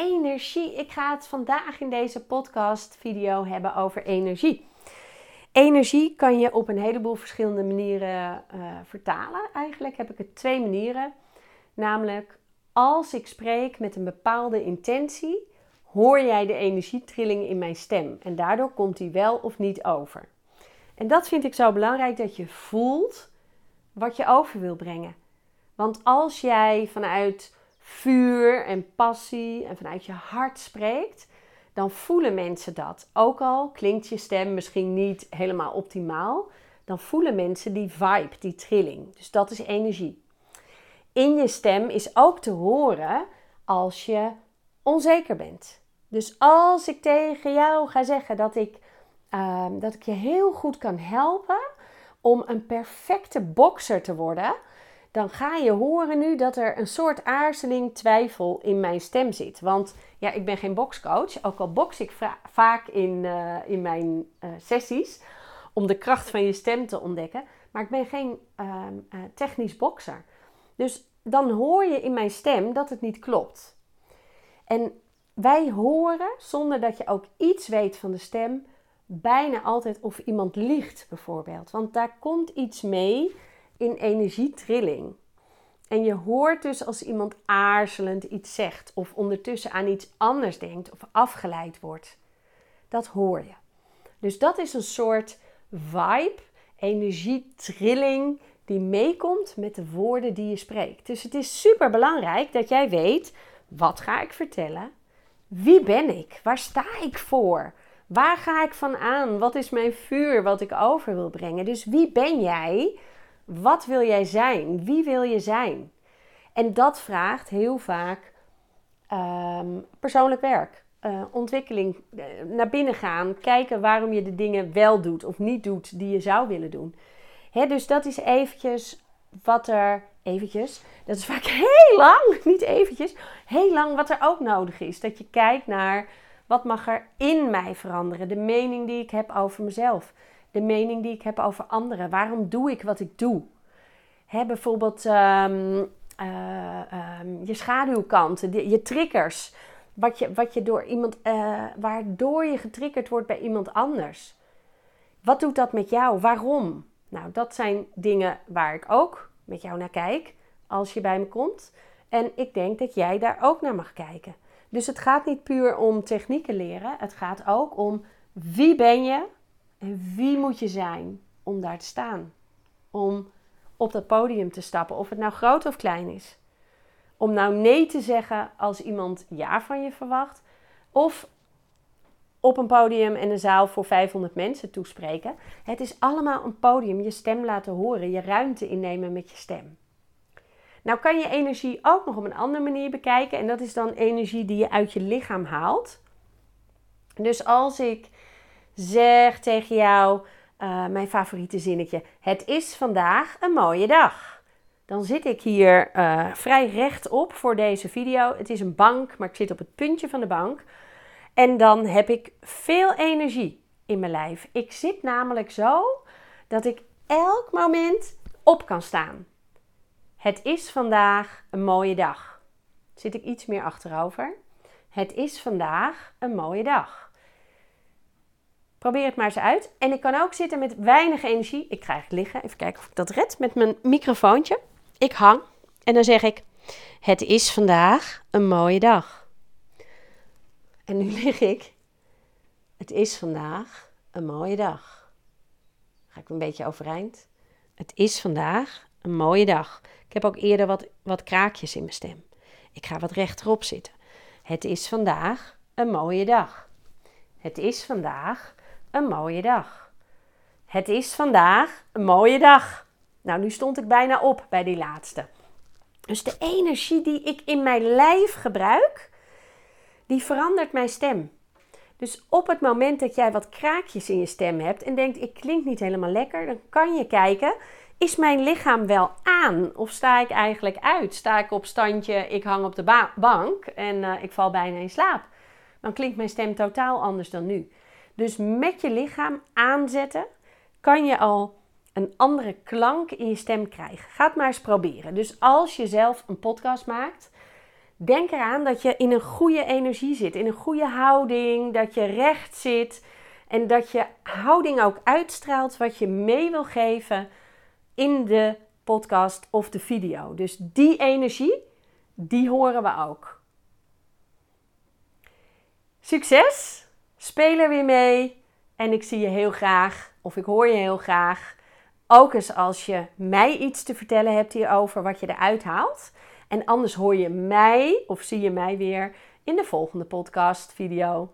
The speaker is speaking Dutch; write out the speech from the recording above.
energie. Ik ga het vandaag in deze podcast video hebben over energie. Energie kan je op een heleboel verschillende manieren uh, vertalen. Eigenlijk heb ik het twee manieren. Namelijk, als ik spreek met een bepaalde intentie, hoor jij de energietrilling in mijn stem. En daardoor komt die wel of niet over. En dat vind ik zo belangrijk dat je voelt wat je over wil brengen. Want als jij vanuit vuur en passie en vanuit je hart spreekt, dan voelen mensen dat. Ook al klinkt je stem misschien niet helemaal optimaal, dan voelen mensen die vibe, die trilling. Dus dat is energie. In je stem is ook te horen als je onzeker bent. Dus als ik tegen jou ga zeggen dat ik, ehm, dat ik je heel goed kan helpen om een perfecte bokser te worden, dan ga je horen nu dat er een soort aarzeling, twijfel in mijn stem zit. Want ja, ik ben geen boxcoach, ook al box ik vaak in, uh, in mijn uh, sessies om de kracht van je stem te ontdekken. Maar ik ben geen uh, technisch bokser. Dus dan hoor je in mijn stem dat het niet klopt. En wij horen, zonder dat je ook iets weet van de stem, bijna altijd of iemand liegt, bijvoorbeeld. Want daar komt iets mee in energietrilling. En je hoort dus als iemand aarzelend iets zegt of ondertussen aan iets anders denkt of afgeleid wordt. Dat hoor je. Dus dat is een soort vibe, energietrilling die meekomt met de woorden die je spreekt. Dus het is super belangrijk dat jij weet wat ga ik vertellen? Wie ben ik? Waar sta ik voor? Waar ga ik van aan? Wat is mijn vuur wat ik over wil brengen? Dus wie ben jij? Wat wil jij zijn? Wie wil je zijn? En dat vraagt heel vaak ehm, persoonlijk werk, uh, ontwikkeling, uh, naar binnen gaan, kijken waarom je de dingen wel doet of niet doet die je zou willen doen. Hè, dus dat is eventjes wat er, eventjes, dat is vaak heel lang, niet eventjes, heel lang wat er ook nodig is. Dat je kijkt naar wat mag er in mij veranderen, de mening die ik heb over mezelf de mening die ik heb over anderen. Waarom doe ik wat ik doe? Bijvoorbeeld um, je schaduwkanten, je triggers. Wat je, wat je door iemand, uh, waardoor je getriggerd wordt bij iemand anders. Wat doet dat met jou? Waarom? Nou, dat zijn dingen waar ik ook met jou naar kijk als je bij me komt. En ik denk dat jij daar ook naar mag kijken. Dus het gaat niet puur om technieken leren. Het gaat ook om wie ben je en wie moet je zijn om daar te staan? Om op dat podium te stappen, of het nou groot of klein is. Om nou nee te zeggen als iemand ja van je verwacht. Of op een podium en een zaal voor 500 mensen toespreken. Het is allemaal een podium, je stem laten horen, je ruimte innemen met je stem. Nou kan je energie ook nog op een andere manier bekijken. En dat is dan energie die je uit je lichaam haalt. Dus als ik zeg tegen jou uh, mijn favoriete zinnetje: Het is vandaag een mooie dag. Dan zit ik hier uh, vrij rechtop voor deze video. Het is een bank, maar ik zit op het puntje van de bank. En dan heb ik veel energie in mijn lijf. Ik zit namelijk zo dat ik elk moment op kan staan. Het is vandaag een mooie dag. Zit ik iets meer achterover? Het is vandaag een mooie dag. Probeer het maar eens uit. En ik kan ook zitten met weinig energie. Ik het liggen. Even kijken of ik dat red met mijn microfoontje. Ik hang en dan zeg ik: Het is vandaag een mooie dag. En nu lig ik. Het is vandaag een mooie dag. Ga ik een beetje overeind. Het is vandaag een mooie dag. Ik heb ook eerder wat, wat kraakjes in mijn stem. Ik ga wat rechterop zitten. Het is vandaag een mooie dag. Het is vandaag een mooie dag. Het is vandaag een mooie dag. Nou, nu stond ik bijna op bij die laatste. Dus de energie die ik in mijn lijf gebruik, die verandert mijn stem. Dus op het moment dat jij wat kraakjes in je stem hebt en denkt ik klink niet helemaal lekker, dan kan je kijken, is mijn lichaam wel aan of sta ik eigenlijk uit? Sta ik op standje, ik hang op de bank en uh, ik val bijna in slaap. Dan klinkt mijn stem totaal anders dan nu. Dus met je lichaam aanzetten kan je al een andere klank in je stem krijgen. Ga het maar eens proberen. Dus als je zelf een podcast maakt, denk eraan dat je in een goede energie zit, in een goede houding, dat je recht zit en dat je houding ook uitstraalt wat je mee wil geven in de podcast of de video. Dus die energie, die horen we ook. Succes! Speel er weer mee en ik zie je heel graag, of ik hoor je heel graag. Ook eens als je mij iets te vertellen hebt hierover, wat je eruit haalt. En anders hoor je mij of zie je mij weer in de volgende podcast video.